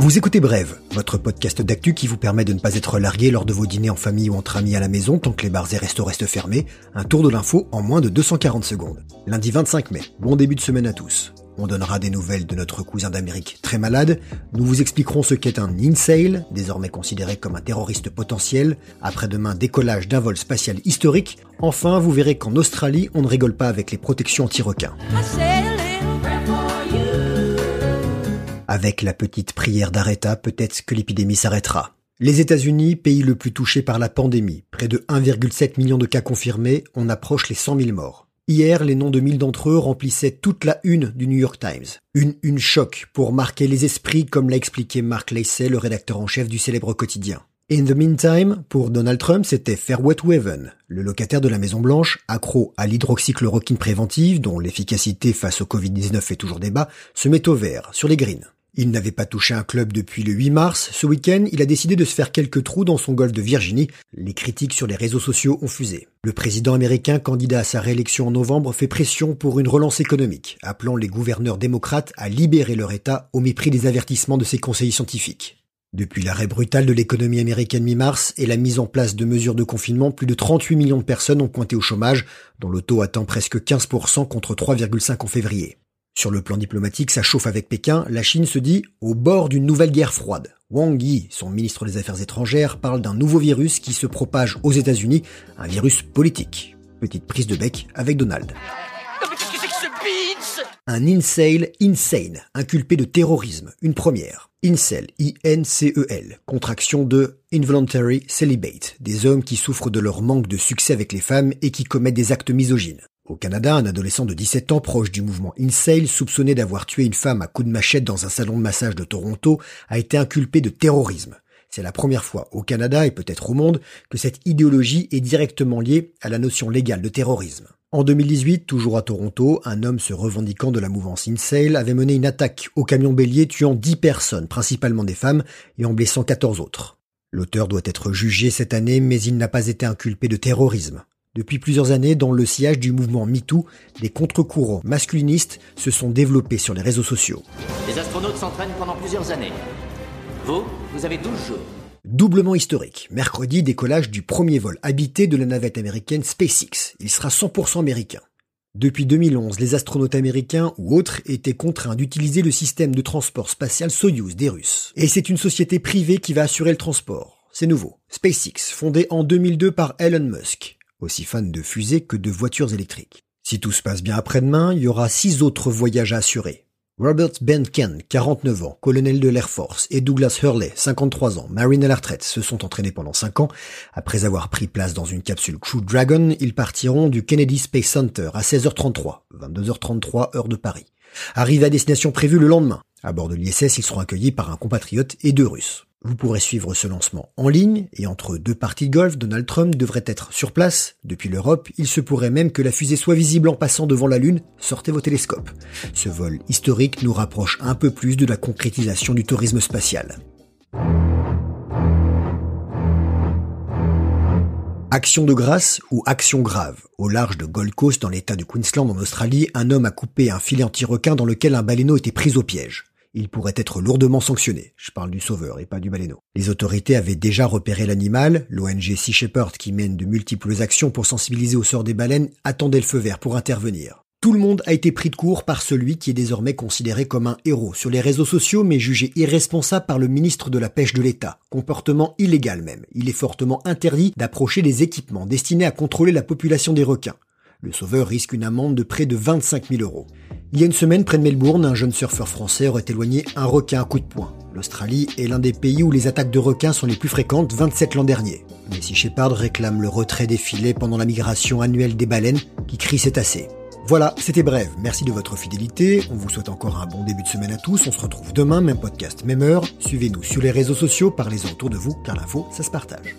Vous écoutez Brève, votre podcast d'actu qui vous permet de ne pas être largué lors de vos dîners en famille ou entre amis à la maison tant que les bars et restos restent fermés. Un tour de l'info en moins de 240 secondes. Lundi 25 mai, bon début de semaine à tous. On donnera des nouvelles de notre cousin d'Amérique très malade. Nous vous expliquerons ce qu'est un incel, désormais considéré comme un terroriste potentiel. Après-demain, décollage d'un vol spatial historique. Enfin, vous verrez qu'en Australie, on ne rigole pas avec les protections anti-requins. Avec la petite prière d'Aretha, peut-être que l'épidémie s'arrêtera. Les États-Unis, pays le plus touché par la pandémie, près de 1,7 million de cas confirmés, on approche les 100 000 morts. Hier, les noms de mille d'entre eux remplissaient toute la une du New York Times. Une une choc pour marquer les esprits, comme l'a expliqué Mark Lacey, le rédacteur en chef du célèbre quotidien. In the meantime, pour Donald Trump, c'était Fairwet Weaven, le locataire de la Maison Blanche, accro à l'hydroxychloroquine préventive, dont l'efficacité face au Covid-19 fait toujours débat, se met au vert, sur les greens. Il n'avait pas touché un club depuis le 8 mars. Ce week-end, il a décidé de se faire quelques trous dans son golf de Virginie. Les critiques sur les réseaux sociaux ont fusé. Le président américain, candidat à sa réélection en novembre, fait pression pour une relance économique, appelant les gouverneurs démocrates à libérer leur État au mépris des avertissements de ses conseillers scientifiques. Depuis l'arrêt brutal de l'économie américaine mi-mars et la mise en place de mesures de confinement, plus de 38 millions de personnes ont pointé au chômage, dont le taux atteint presque 15% contre 3,5 en février. Sur le plan diplomatique, ça chauffe avec Pékin, la Chine se dit au bord d'une nouvelle guerre froide. Wang Yi, son ministre des Affaires étrangères, parle d'un nouveau virus qui se propage aux États-Unis, un virus politique. Petite prise de bec avec Donald. Un incel insane, inculpé de terrorisme, une première. Incel, I-N-C-E-L, contraction de Involuntary Celibate, des hommes qui souffrent de leur manque de succès avec les femmes et qui commettent des actes misogynes. Au Canada, un adolescent de 17 ans proche du mouvement Incel, soupçonné d'avoir tué une femme à coups de machette dans un salon de massage de Toronto, a été inculpé de terrorisme. C'est la première fois au Canada et peut-être au monde que cette idéologie est directement liée à la notion légale de terrorisme. En 2018, toujours à Toronto, un homme se revendiquant de la mouvance Incel avait mené une attaque au camion bélier tuant 10 personnes, principalement des femmes, et en blessant 14 autres. L'auteur doit être jugé cette année, mais il n'a pas été inculpé de terrorisme. Depuis plusieurs années, dans le sillage du mouvement MeToo, des contre-courants masculinistes se sont développés sur les réseaux sociaux. Les astronautes s'entraînent pendant plusieurs années. Vous, vous avez 12 jours. Doublement historique. Mercredi, décollage du premier vol habité de la navette américaine SpaceX. Il sera 100% américain. Depuis 2011, les astronautes américains ou autres étaient contraints d'utiliser le système de transport spatial Soyuz des Russes. Et c'est une société privée qui va assurer le transport. C'est nouveau. SpaceX, fondé en 2002 par Elon Musk aussi fan de fusées que de voitures électriques. Si tout se passe bien après-demain, il y aura six autres voyages à assurer. Robert Benken, 49 ans, colonel de l'Air Force, et Douglas Hurley, 53 ans, marine à la retraite, se sont entraînés pendant 5 ans. Après avoir pris place dans une capsule Crew Dragon, ils partiront du Kennedy Space Center à 16h33, 22h33 heure de Paris. Arrivés à destination prévue le lendemain. À bord de l'ISS, ils seront accueillis par un compatriote et deux Russes. Vous pourrez suivre ce lancement en ligne et entre deux parties de golf, Donald Trump devrait être sur place. Depuis l'Europe, il se pourrait même que la fusée soit visible en passant devant la Lune. Sortez vos télescopes. Ce vol historique nous rapproche un peu plus de la concrétisation du tourisme spatial. Action de grâce ou action grave? Au large de Gold Coast dans l'état de Queensland en Australie, un homme a coupé un filet anti-requin dans lequel un baleineau était pris au piège il pourrait être lourdement sanctionné. Je parle du sauveur et pas du baleineau. Les autorités avaient déjà repéré l'animal. L'ONG Sea Shepherd, qui mène de multiples actions pour sensibiliser au sort des baleines, attendait le feu vert pour intervenir. Tout le monde a été pris de court par celui qui est désormais considéré comme un héros sur les réseaux sociaux mais jugé irresponsable par le ministre de la Pêche de l'État. Comportement illégal même. Il est fortement interdit d'approcher des équipements destinés à contrôler la population des requins. Le sauveur risque une amende de près de 25 000 euros. Il y a une semaine, près de Melbourne, un jeune surfeur français aurait éloigné un requin à coup de poing. L'Australie est l'un des pays où les attaques de requins sont les plus fréquentes, 27 l'an dernier. Messi Shepard réclame le retrait des filets pendant la migration annuelle des baleines qui crient assez. Voilà, c'était bref. Merci de votre fidélité. On vous souhaite encore un bon début de semaine à tous. On se retrouve demain, même podcast, même heure. Suivez-nous sur les réseaux sociaux, parlez-en autour de vous, car l'info, ça se partage.